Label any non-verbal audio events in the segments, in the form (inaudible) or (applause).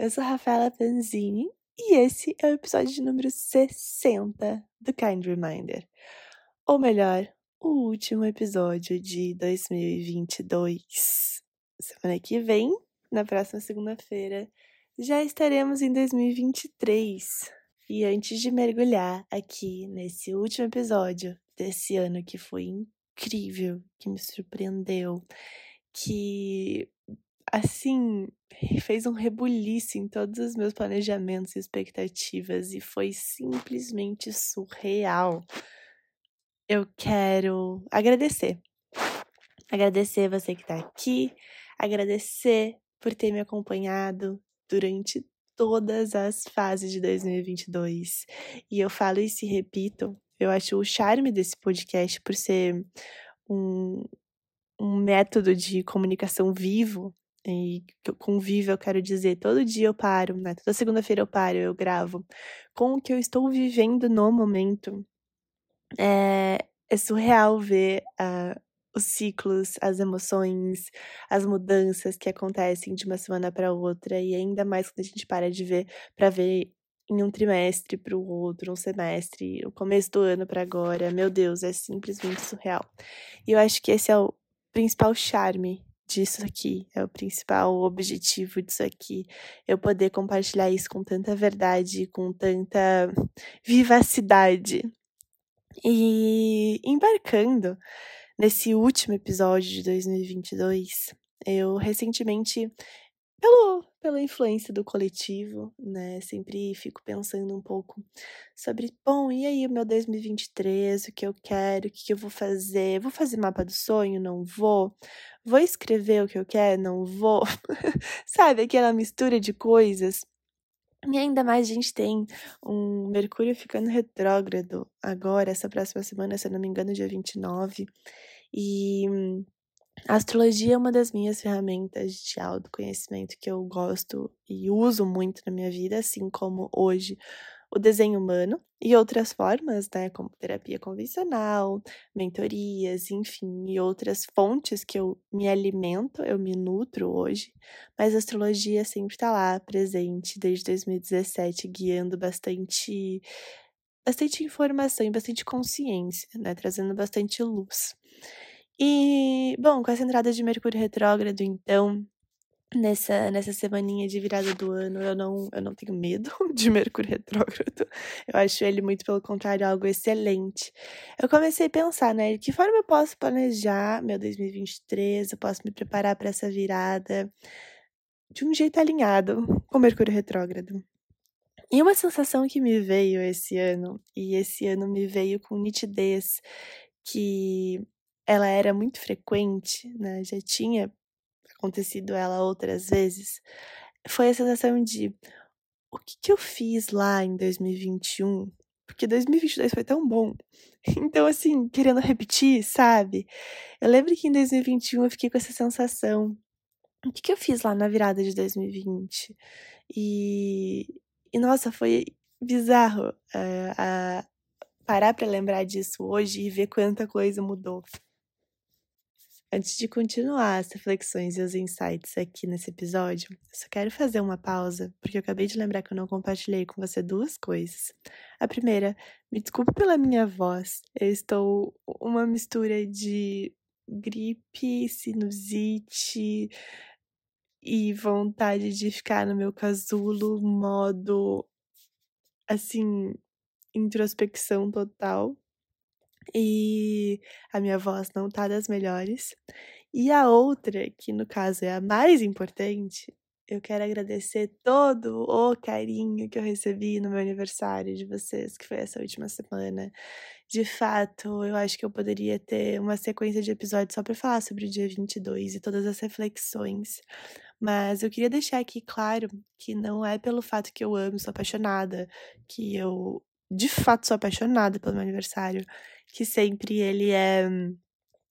Eu sou Rafaela Panzini e esse é o episódio número 60 do Kind Reminder. Ou melhor, o último episódio de 2022. Semana que vem, na próxima segunda-feira, já estaremos em 2023. E antes de mergulhar aqui nesse último episódio desse ano que foi incrível, que me surpreendeu, que assim fez um rebuliço em todos os meus planejamentos e expectativas e foi simplesmente surreal. Eu quero agradecer. Agradecer você que está aqui, agradecer por ter me acompanhado durante todas as fases de 2022. E eu falo e se repito, eu acho o charme desse podcast por ser um, um método de comunicação vivo. E com vivo eu quero dizer, todo dia eu paro, né? Toda segunda-feira eu paro, eu gravo. Com o que eu estou vivendo no momento. É, é surreal ver uh, os ciclos, as emoções, as mudanças que acontecem de uma semana para outra. E ainda mais quando a gente para de ver para ver em um trimestre para o outro, um semestre, o começo do ano para agora. Meu Deus, é simplesmente surreal. E eu acho que esse é o principal charme disso aqui, é o principal objetivo disso aqui. Eu poder compartilhar isso com tanta verdade, com tanta vivacidade. E embarcando nesse último episódio de 2022, eu recentemente pelo, pela influência do coletivo, né? Sempre fico pensando um pouco sobre, bom, e aí o meu 2023, o que eu quero, o que eu vou fazer? Vou fazer mapa do sonho? Não vou? Vou escrever o que eu quero? Não vou? (laughs) Sabe, aquela mistura de coisas. E ainda mais a gente tem um Mercúrio ficando retrógrado agora, essa próxima semana, se eu não me engano, dia 29. E a astrologia é uma das minhas ferramentas de autoconhecimento que eu gosto e uso muito na minha vida, assim como hoje o desenho humano e outras formas, né, como terapia convencional, mentorias, enfim, e outras fontes que eu me alimento, eu me nutro hoje, mas a astrologia sempre está lá, presente desde 2017, guiando bastante bastante informação e bastante consciência, né, trazendo bastante luz. E, bom, com essa entrada de Mercúrio retrógrado, então, nessa, nessa semaninha de virada do ano, eu não, eu não tenho medo (laughs) de Mercúrio retrógrado. Eu acho ele, muito pelo contrário, algo excelente. Eu comecei a pensar, né, de que forma eu posso planejar meu 2023, eu posso me preparar para essa virada de um jeito alinhado com Mercúrio retrógrado. E uma sensação que me veio esse ano, e esse ano me veio com nitidez, que ela era muito frequente, né? Já tinha acontecido ela outras vezes. Foi a sensação de o que, que eu fiz lá em 2021? Porque 2022 foi tão bom. (laughs) Então, assim, querendo repetir, sabe? Eu lembro que em 2021 eu fiquei com essa sensação. O que, que eu fiz lá na virada de 2020? E, e nossa, foi bizarro uh, uh, parar para lembrar disso hoje e ver quanta coisa mudou. Antes de continuar as reflexões e os insights aqui nesse episódio, só quero fazer uma pausa, porque eu acabei de lembrar que eu não compartilhei com você duas coisas. A primeira, me desculpe pela minha voz, eu estou uma mistura de gripe, sinusite e vontade de ficar no meu casulo, modo assim, introspecção total e a minha voz não tá das melhores. E a outra, que no caso é a mais importante, eu quero agradecer todo o carinho que eu recebi no meu aniversário de vocês, que foi essa última semana. De fato, eu acho que eu poderia ter uma sequência de episódios só para falar sobre o dia 22 e todas as reflexões. Mas eu queria deixar aqui claro que não é pelo fato que eu amo, sou apaixonada, que eu de fato sou apaixonada pelo meu aniversário que sempre ele é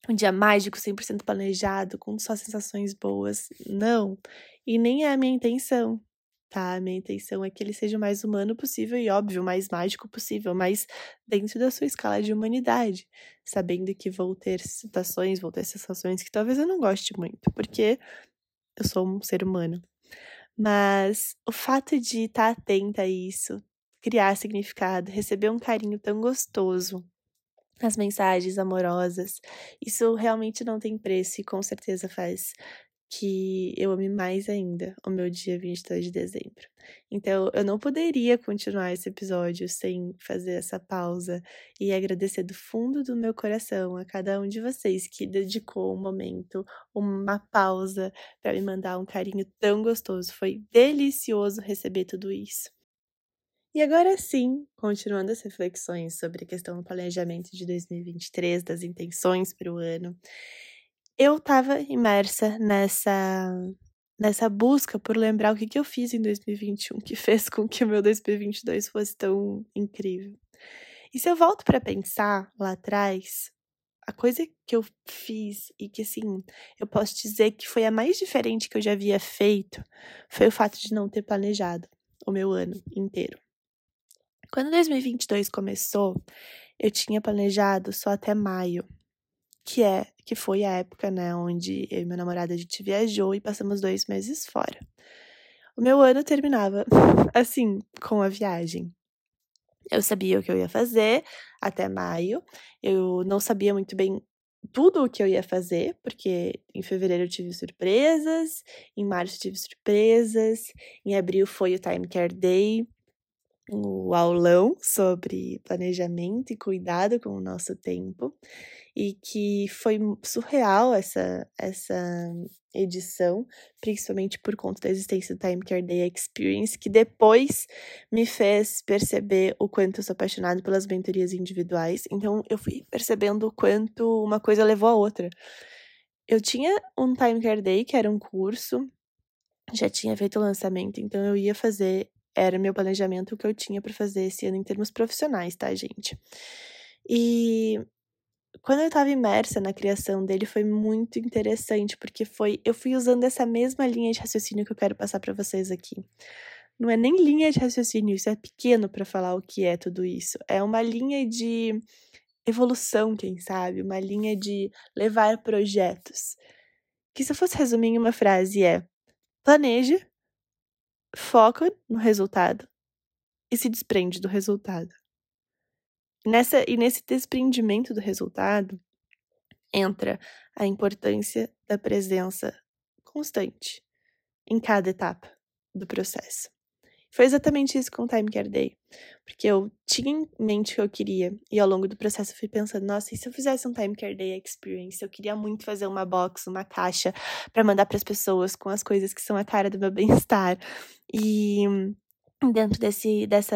um dia mágico, 100% planejado, com só sensações boas. Não. E nem é a minha intenção, tá? A minha intenção é que ele seja o mais humano possível e, óbvio, o mais mágico possível, mas dentro da sua escala de humanidade, sabendo que vou ter situações, vou ter sensações que talvez eu não goste muito, porque eu sou um ser humano. Mas o fato de estar tá atenta a isso, criar significado, receber um carinho tão gostoso, as mensagens amorosas, isso realmente não tem preço e com certeza faz que eu ame mais ainda o meu dia 22 de dezembro. Então, eu não poderia continuar esse episódio sem fazer essa pausa e agradecer do fundo do meu coração a cada um de vocês que dedicou um momento, uma pausa para me mandar um carinho tão gostoso. Foi delicioso receber tudo isso. E agora sim, continuando as reflexões sobre a questão do planejamento de 2023, das intenções para o ano, eu estava imersa nessa nessa busca por lembrar o que, que eu fiz em 2021 que fez com que o meu 2022 fosse tão incrível. E se eu volto para pensar lá atrás, a coisa que eu fiz e que assim, eu posso dizer que foi a mais diferente que eu já havia feito, foi o fato de não ter planejado o meu ano inteiro. Quando 2022 começou, eu tinha planejado só até maio que é que foi a época, né, onde eu e meu namorado a gente viajou e passamos dois meses fora. O meu ano terminava (laughs) assim, com a viagem. Eu sabia o que eu ia fazer até maio. Eu não sabia muito bem tudo o que eu ia fazer, porque em fevereiro eu tive surpresas, em março tive surpresas, em abril foi o Time Care Day, o aulão sobre planejamento e cuidado com o nosso tempo e que foi surreal essa essa edição, principalmente por conta da existência do Time Care Day Experience, que depois me fez perceber o quanto eu sou apaixonada pelas mentorias individuais. Então eu fui percebendo o quanto uma coisa levou a outra. Eu tinha um Time Care Day, que era um curso, já tinha feito o lançamento, então eu ia fazer, era meu planejamento que eu tinha para fazer esse ano em termos profissionais, tá, gente? E quando eu estava imersa na criação dele foi muito interessante, porque foi eu fui usando essa mesma linha de raciocínio que eu quero passar para vocês aqui. Não é nem linha de raciocínio, isso é pequeno para falar o que é tudo isso. É uma linha de evolução, quem sabe, uma linha de levar projetos. Que se eu fosse resumir em uma frase é: planeje, foca no resultado e se desprende do resultado. Nessa, e nesse desprendimento do resultado entra a importância da presença constante em cada etapa do processo. Foi exatamente isso com o Time Care Day. Porque eu tinha em mente o que eu queria. E ao longo do processo eu fui pensando, nossa, e se eu fizesse um Time Care Day Experience? Eu queria muito fazer uma box, uma caixa para mandar para as pessoas com as coisas que são a cara do meu (laughs) bem-estar. E dentro desse, dessa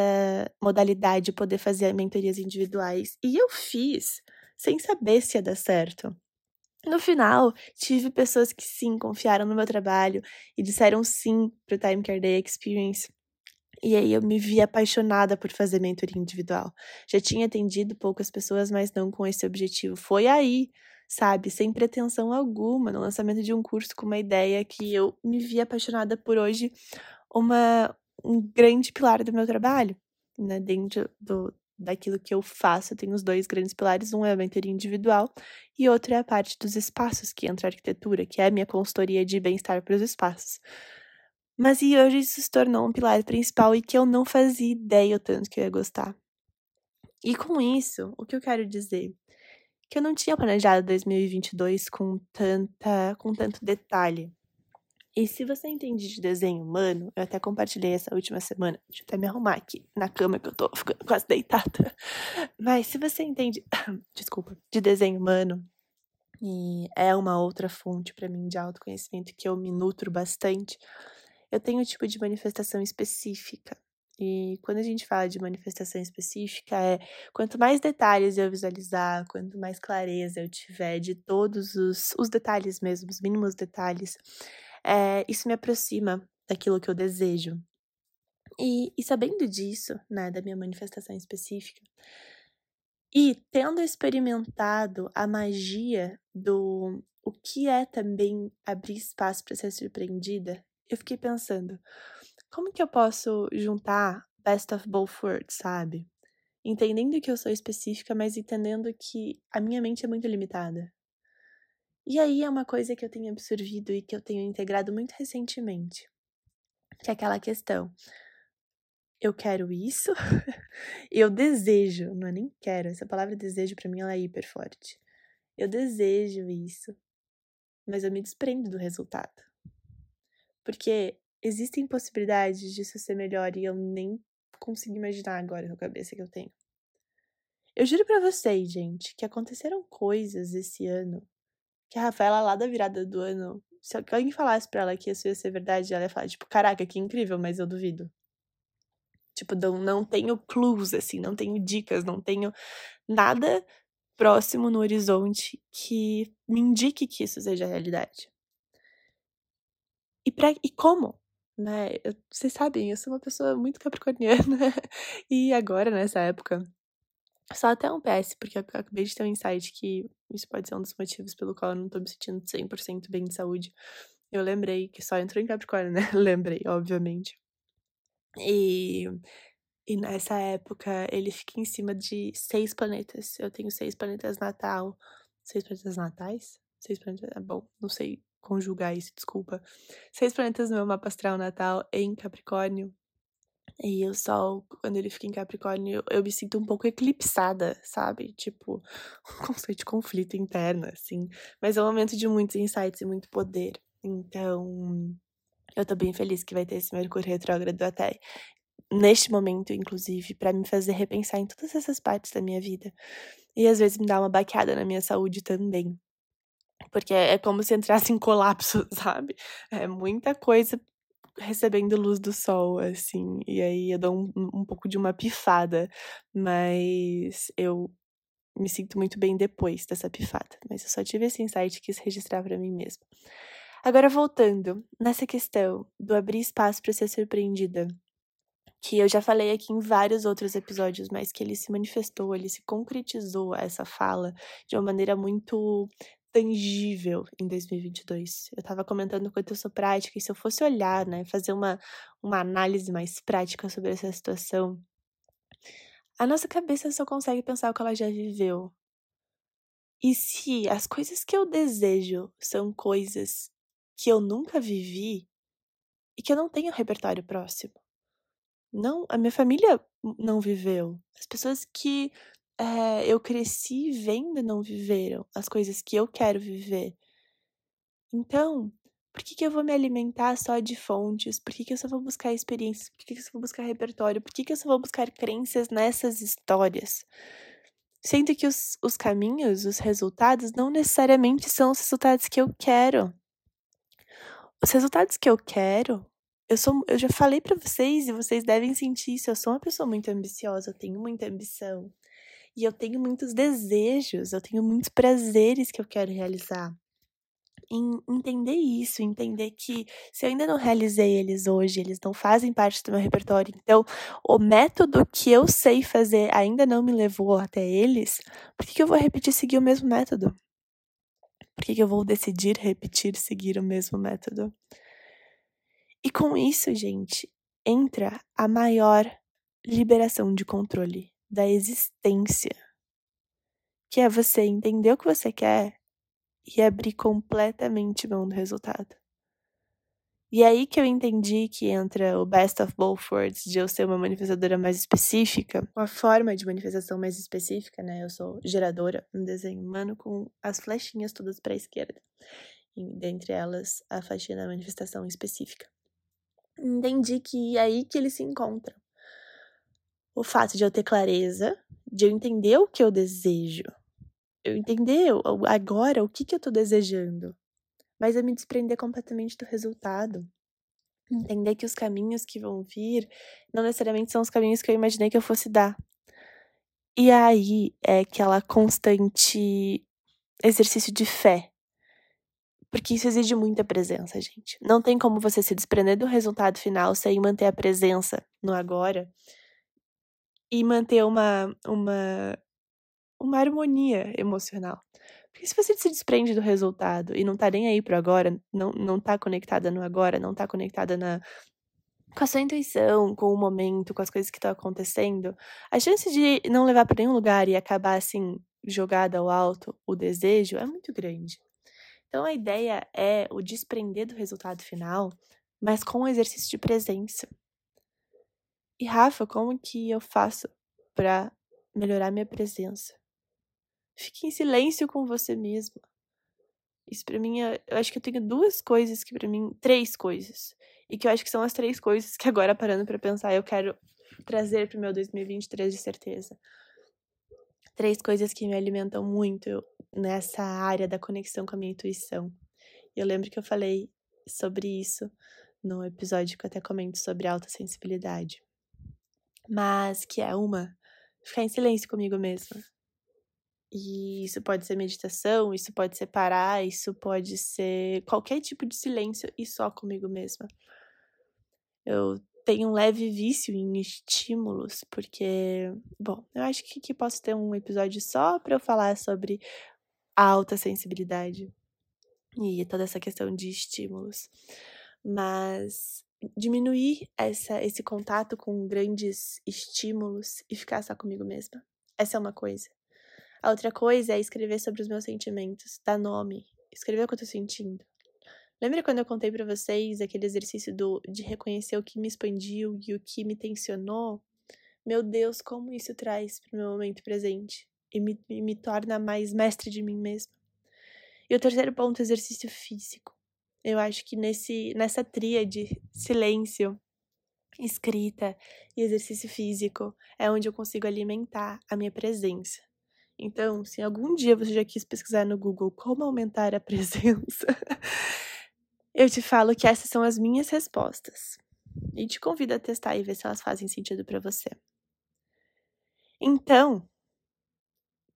modalidade de poder fazer mentorias individuais. E eu fiz sem saber se ia dar certo. No final, tive pessoas que sim confiaram no meu trabalho e disseram sim para o Time Care Day Experience. E aí eu me vi apaixonada por fazer mentoria individual. Já tinha atendido poucas pessoas, mas não com esse objetivo. Foi aí, sabe, sem pretensão alguma, no lançamento de um curso com uma ideia que eu me vi apaixonada por hoje uma um grande pilar do meu trabalho, né? Dentro do, daquilo que eu faço, eu tenho os dois grandes pilares, um é a mentoria individual e outro é a parte dos espaços, que entra a arquitetura, que é a minha consultoria de bem-estar para os espaços. Mas e hoje isso se tornou um pilar principal e que eu não fazia ideia o tanto que eu ia gostar. E com isso, o que eu quero dizer? Que eu não tinha planejado 2022 com tanta, com tanto detalhe. E se você entende de desenho humano, eu até compartilhei essa última semana. Deixa eu até me arrumar aqui na cama que eu tô ficando quase deitada. Mas se você entende, (coughs) desculpa, de desenho humano, e é uma outra fonte para mim de autoconhecimento que eu me nutro bastante, eu tenho um tipo de manifestação específica. E quando a gente fala de manifestação específica, é quanto mais detalhes eu visualizar, quanto mais clareza eu tiver de todos os, os detalhes mesmo, os mínimos detalhes, é, isso me aproxima daquilo que eu desejo. E, e sabendo disso, né, da minha manifestação específica, e tendo experimentado a magia do o que é também abrir espaço para ser surpreendida, eu fiquei pensando, como que eu posso juntar best of both worlds, sabe? Entendendo que eu sou específica, mas entendendo que a minha mente é muito limitada. E aí é uma coisa que eu tenho absorvido e que eu tenho integrado muito recentemente, que é aquela questão. Eu quero isso, (laughs) eu desejo, não é nem quero, essa palavra desejo para mim ela é hiper forte. Eu desejo isso, mas eu me desprendo do resultado. Porque existem possibilidades disso ser melhor e eu nem consigo imaginar agora com a cabeça que eu tenho. Eu juro para vocês, gente, que aconteceram coisas esse ano que a Rafaela, lá da virada do ano, se alguém falasse pra ela que isso ia ser verdade, ela ia falar, tipo, caraca, que incrível, mas eu duvido. Tipo, não, não tenho clues, assim, não tenho dicas, não tenho nada próximo no horizonte que me indique que isso seja realidade. E, pra, e como? Né? Vocês sabem, eu sou uma pessoa muito capricorniana. (laughs) e agora, nessa época, só até um PS, porque eu acabei de ter um insight que isso pode ser um dos motivos pelo qual eu não tô me sentindo 100% bem de saúde. Eu lembrei que só entrou em Capricórnio, né? (laughs) lembrei, obviamente. E, e nessa época ele fica em cima de seis planetas. Eu tenho seis planetas natal. Seis planetas natais? Seis planetas. É bom, não sei conjugar isso, desculpa. Seis planetas no meu mapa astral natal em Capricórnio. E o Sol, quando ele fica em Capricórnio, eu, me sinto um pouco eclipsada, sabe? Tipo, (laughs) um conceito de conflito interno, assim. Mas é um momento de muitos insights e muito poder. Então, eu tô bem feliz que vai ter esse Mercúrio retrógrado até neste momento, inclusive, para me fazer repensar em todas essas partes da minha vida. E às vezes me dá uma baqueada na minha saúde também. Porque é como se entrasse em colapso, (laughs) sabe? É muita coisa recebendo luz do sol, assim, e aí eu dou um, um pouco de uma pifada, mas eu me sinto muito bem depois dessa pifada. Mas eu só tive esse insight e quis registrar para mim mesma. Agora, voltando nessa questão do abrir espaço para ser surpreendida, que eu já falei aqui em vários outros episódios, mas que ele se manifestou, ele se concretizou essa fala de uma maneira muito tangível em 2022. Eu estava comentando quanto eu sou prática, e se eu fosse olhar, né, fazer uma, uma análise mais prática sobre essa situação, a nossa cabeça só consegue pensar o que ela já viveu. E se as coisas que eu desejo são coisas que eu nunca vivi e que eu não tenho repertório próximo? Não, a minha família não viveu. As pessoas que é, eu cresci vendo não viveram as coisas que eu quero viver. Então, por que, que eu vou me alimentar só de fontes? Por que, que eu só vou buscar experiências? Por que, que eu só vou buscar repertório? Por que, que eu só vou buscar crenças nessas histórias? Sendo que os, os caminhos, os resultados, não necessariamente são os resultados que eu quero. Os resultados que eu quero, eu sou, eu já falei para vocês e vocês devem sentir isso. Eu sou uma pessoa muito ambiciosa, eu tenho muita ambição. E eu tenho muitos desejos, eu tenho muitos prazeres que eu quero realizar. Em entender isso, entender que se eu ainda não realizei eles hoje, eles não fazem parte do meu repertório, então o método que eu sei fazer ainda não me levou até eles, por que, que eu vou repetir seguir o mesmo método? Por que, que eu vou decidir repetir seguir o mesmo método? E com isso, gente, entra a maior liberação de controle da existência, que é você entender o que você quer e abrir completamente mão do resultado. E é aí que eu entendi que entra o best of both worlds, de eu ser uma manifestadora mais específica, uma forma de manifestação mais específica, né? Eu sou geradora, um desenho humano com as flechinhas todas para a esquerda. E dentre elas, a faixinha da manifestação específica. Entendi que é aí que eles se encontram o fato de eu ter clareza, de eu entender o que eu desejo, eu entender agora o que, que eu tô desejando, mas eu me desprender completamente do resultado. Entender que os caminhos que vão vir não necessariamente são os caminhos que eu imaginei que eu fosse dar. E aí é aquela constante exercício de fé. Porque isso exige muita presença, gente. Não tem como você se desprender do resultado final sem manter a presença no agora e manter uma, uma, uma harmonia emocional. Porque se você se desprende do resultado e não tá nem aí pro agora, não, não tá conectada no agora, não tá conectada na, com a sua intuição, com o momento, com as coisas que estão acontecendo, a chance de não levar para nenhum lugar e acabar assim, jogada ao alto, o desejo, é muito grande. Então a ideia é o desprender do resultado final, mas com um exercício de presença. E Rafa, como que eu faço para melhorar minha presença? Fique em silêncio com você mesma. Isso para mim, é, eu acho que eu tenho duas coisas que para mim, três coisas, e que eu acho que são as três coisas que agora parando para pensar, eu quero trazer pro meu 2023 de certeza. Três coisas que me alimentam muito nessa área da conexão com a minha intuição. Eu lembro que eu falei sobre isso no episódio que eu até comento sobre alta sensibilidade. Mas que é uma, ficar em silêncio comigo mesma. E isso pode ser meditação, isso pode ser parar, isso pode ser qualquer tipo de silêncio e só comigo mesma. Eu tenho um leve vício em estímulos, porque, bom, eu acho que, que posso ter um episódio só para eu falar sobre a alta sensibilidade e toda essa questão de estímulos. Mas diminuir essa, esse contato com grandes estímulos e ficar só comigo mesma. Essa é uma coisa. A outra coisa é escrever sobre os meus sentimentos, dar nome, escrever o que eu tô sentindo. Lembra quando eu contei para vocês aquele exercício do, de reconhecer o que me expandiu e o que me tensionou? Meu Deus, como isso traz pro meu momento presente e me, me torna mais mestre de mim mesma. E o terceiro ponto, exercício físico. Eu acho que nesse, nessa tríade, silêncio, escrita e exercício físico, é onde eu consigo alimentar a minha presença. Então, se algum dia você já quis pesquisar no Google como aumentar a (laughs) presença, eu te falo que essas são as minhas respostas. E te convido a testar e ver se elas fazem sentido para você. Então,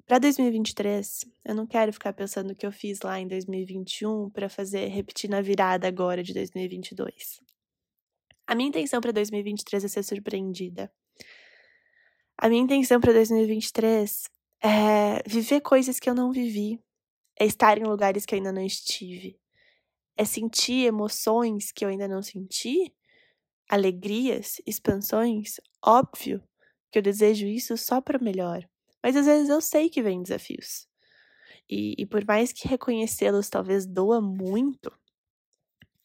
para 2023, eu não quero ficar pensando o que eu fiz lá em 2021 para fazer repetir na virada agora de 2022. A minha intenção para 2023 é ser surpreendida. A minha intenção para 2023 é viver coisas que eu não vivi, é estar em lugares que eu ainda não estive, é sentir emoções que eu ainda não senti, alegrias, expansões. Óbvio que eu desejo isso só para melhor, mas às vezes eu sei que vem desafios. E, e por mais que reconhecê-los talvez doa muito,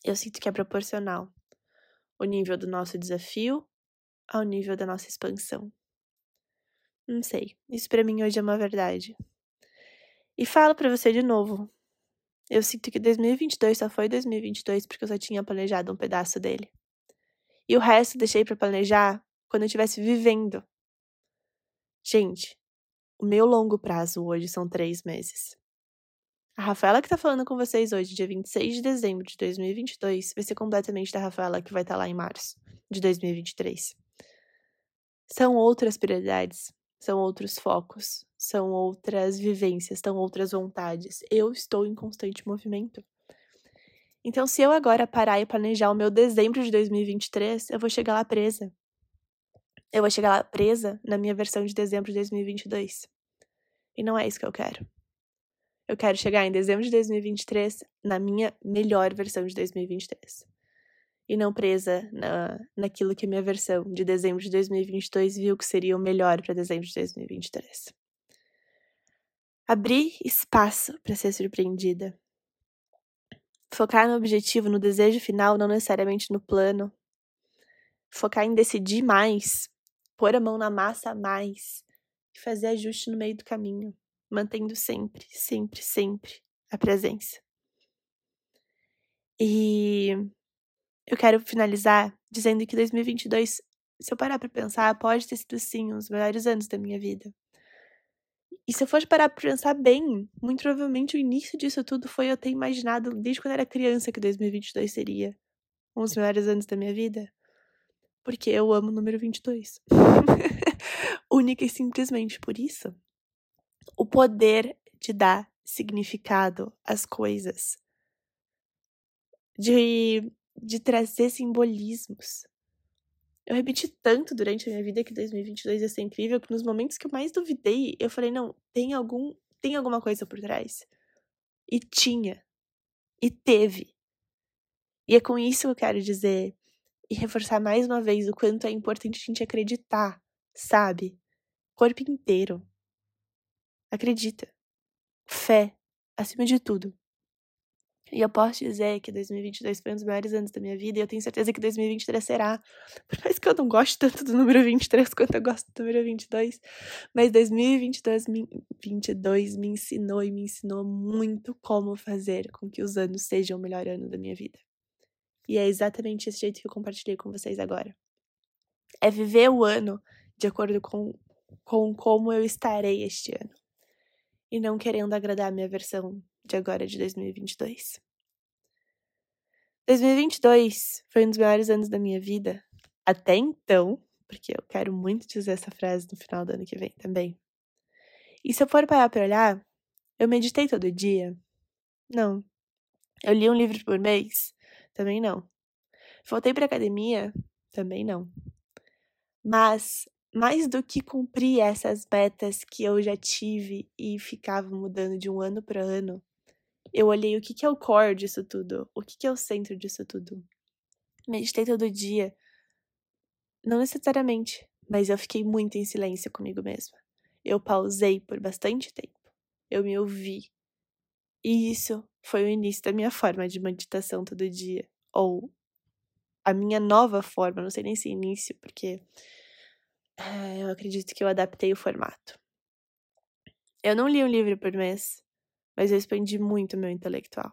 eu sinto que é proporcional o nível do nosso desafio ao nível da nossa expansão. Não sei. Isso para mim hoje é uma verdade. E falo para você de novo. Eu sinto que 2022 só foi 2022 porque eu só tinha planejado um pedaço dele. E o resto deixei para planejar quando eu estivesse vivendo. Gente, o meu longo prazo hoje são três meses. A Rafaela que tá falando com vocês hoje, dia 26 de dezembro de 2022, vai ser completamente da Rafaela que vai estar tá lá em março de 2023. São outras prioridades, são outros focos, são outras vivências, são outras vontades. Eu estou em constante movimento. Então, se eu agora parar e planejar o meu dezembro de 2023, eu vou chegar lá presa. Eu vou chegar lá presa na minha versão de dezembro de 2022. E não é isso que eu quero. Eu quero chegar em dezembro de 2023 na minha melhor versão de 2023 e não presa na, naquilo que a minha versão de dezembro de 2022 viu que seria o melhor para dezembro de 2023. Abrir espaço para ser surpreendida. Focar no objetivo, no desejo final, não necessariamente no plano. Focar em decidir mais, pôr a mão na massa mais e fazer ajuste no meio do caminho, mantendo sempre, sempre, sempre a presença. E eu quero finalizar dizendo que 2022, se eu parar para pensar, pode ter sido sim um dos melhores anos da minha vida. E se eu for parar pra pensar bem, muito provavelmente o início disso tudo foi eu ter imaginado desde quando era criança que 2022 seria um dos melhores anos da minha vida. Porque eu amo o número 22. (laughs) Única e simplesmente por isso. O poder de dar significado às coisas. De de trazer simbolismos. Eu repeti tanto durante a minha vida que 2022 ia ser incrível que nos momentos que eu mais duvidei, eu falei, não, tem algum, tem alguma coisa por trás. E tinha. E teve. E é com isso que eu quero dizer e reforçar mais uma vez o quanto é importante a gente acreditar, sabe? Corpo inteiro. Acredita. Fé, acima de tudo. E eu posso dizer que 2022 foi um dos maiores anos da minha vida e eu tenho certeza que 2023 será. Por mais que eu não goste tanto do número 23 quanto eu gosto do número 22, mas 2022 me, 22 me ensinou e me ensinou muito como fazer com que os anos sejam o melhor ano da minha vida. E é exatamente esse jeito que eu compartilhei com vocês agora. É viver o ano de acordo com, com como eu estarei este ano. E não querendo agradar a minha versão de agora de 2022. 2022 foi um dos melhores anos da minha vida até então, porque eu quero muito dizer essa frase no final do ano que vem também. E se eu for parar para olhar, eu meditei todo dia? Não. Eu li um livro por mês? Também não. Voltei para academia? Também não. Mas mais do que cumprir essas metas que eu já tive e ficava mudando de um ano para ano, eu olhei o que, que é o core disso tudo, o que, que é o centro disso tudo. Meditei todo dia. Não necessariamente, mas eu fiquei muito em silêncio comigo mesma. Eu pausei por bastante tempo. Eu me ouvi. E isso foi o início da minha forma de meditação todo dia. Ou a minha nova forma, não sei nem se início, porque é, eu acredito que eu adaptei o formato. Eu não li um livro por mês, mas eu expandi muito meu intelectual.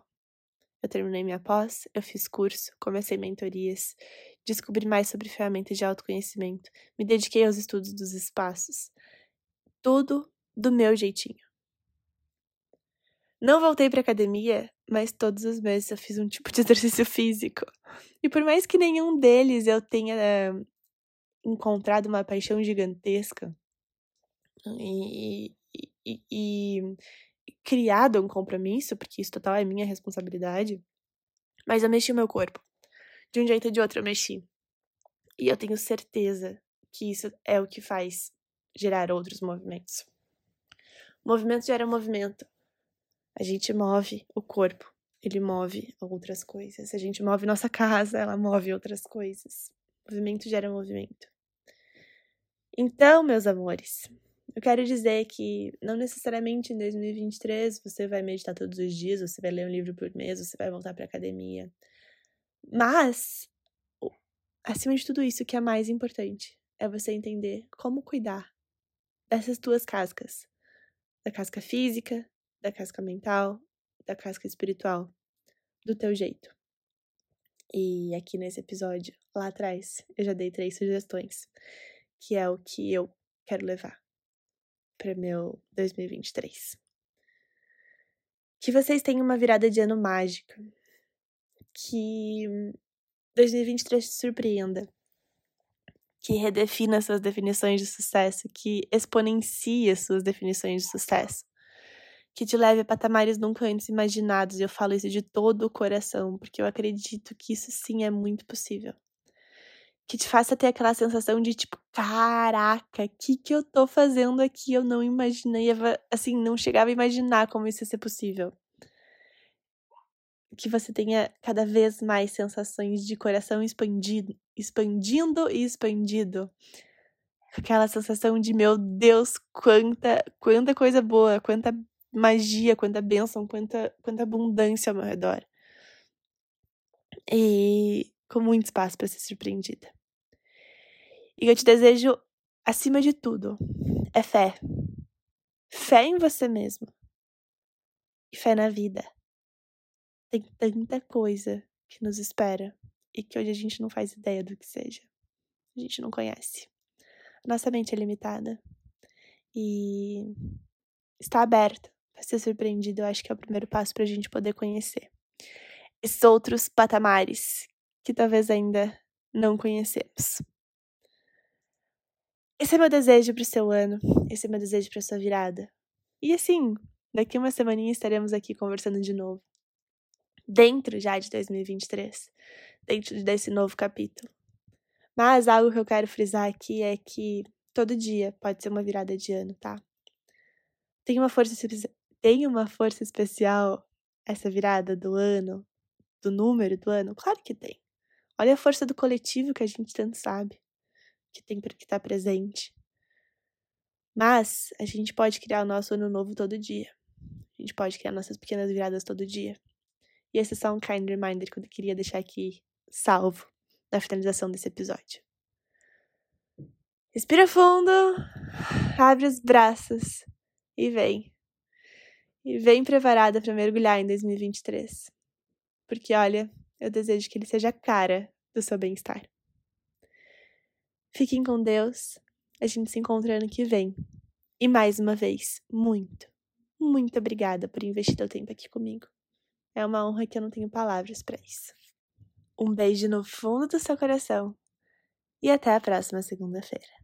Eu terminei minha pós, eu fiz curso, comecei mentorias, descobri mais sobre ferramentas de autoconhecimento, me dediquei aos estudos dos espaços. Tudo do meu jeitinho. Não voltei para academia, mas todos os meses eu fiz um tipo de (laughs) exercício físico. E por mais que nenhum deles eu tenha eh, encontrado uma paixão gigantesca e, e, e, criado um compromisso, porque isso total é minha responsabilidade, mas eu mexi o meu corpo. De um jeito ou de outro eu mexi. E eu tenho certeza que isso é o que faz gerar outros movimentos. movimento gera movimento. A gente move o corpo, ele move outras coisas. A gente move nossa casa, ela move outras coisas. Movimento gera movimento. Então, meus amores, eu quero dizer que não necessariamente em 2023 você vai meditar todos os dias, você vai ler um livro por mês, você vai voltar para academia. Mas, acima de tudo isso, o que é mais importante é você entender como cuidar dessas tuas cascas. Da casca física, da casca mental, da casca espiritual, do teu jeito. E aqui nesse episódio, lá atrás, eu já dei três sugestões, que é o que eu quero levar para meu 2023. Que vocês tenham uma virada de ano mágica. Que 2023 te surpreenda. Que redefina suas definições de sucesso, que exponencie suas definições de sucesso. Que te leve a patamares nunca antes imaginados. E eu falo isso de todo o coração, porque eu acredito que isso sim é muito possível que te faça ter aquela sensação de tipo, caraca, o que que eu tô fazendo aqui? Eu não imaginei, assim, não chegava a imaginar como isso ia ser possível. Que você tenha cada vez mais sensações de coração expandido, expandindo e expandido. Aquela sensação de, meu Deus, quanta, quanta coisa boa, quanta magia, quanta bênção, quanta, quanta abundância ao meu redor. E com muito espaço para ser surpreendida. E eu te desejo, acima de tudo, é fé. Fé em você mesmo. E fé na vida. Tem tanta coisa que nos espera e que hoje a gente não faz ideia do que seja. A gente não conhece. Nossa mente é limitada. E está aberta para ser surpreendido, eu acho que é o primeiro passo para a gente poder conhecer esses outros patamares que talvez ainda não conhecemos. Esse é meu desejo pro seu ano. Esse é meu desejo pra sua virada. E assim, daqui uma semaninha estaremos aqui conversando de novo. Dentro já de 2023. Dentro desse novo capítulo. Mas algo que eu quero frisar aqui é que todo dia pode ser uma virada de ano, tá? Tem uma força, tem uma força especial essa virada do ano, do número do ano? Claro que tem. Olha a força do coletivo que a gente tanto sabe que tem que estar presente. Mas a gente pode criar o nosso ano novo todo dia. A gente pode criar nossas pequenas viradas todo dia. E esse é só um kind reminder que eu queria deixar aqui salvo na finalização desse episódio. Respira fundo, abre os braços e vem. E vem preparada para mergulhar em 2023. Porque olha, eu desejo que ele seja a cara do seu bem-estar. Fiquem com Deus. A gente se encontra ano que vem. E mais uma vez, muito, muito obrigada por investir seu tempo aqui comigo. É uma honra que eu não tenho palavras para isso. Um beijo no fundo do seu coração e até a próxima segunda-feira.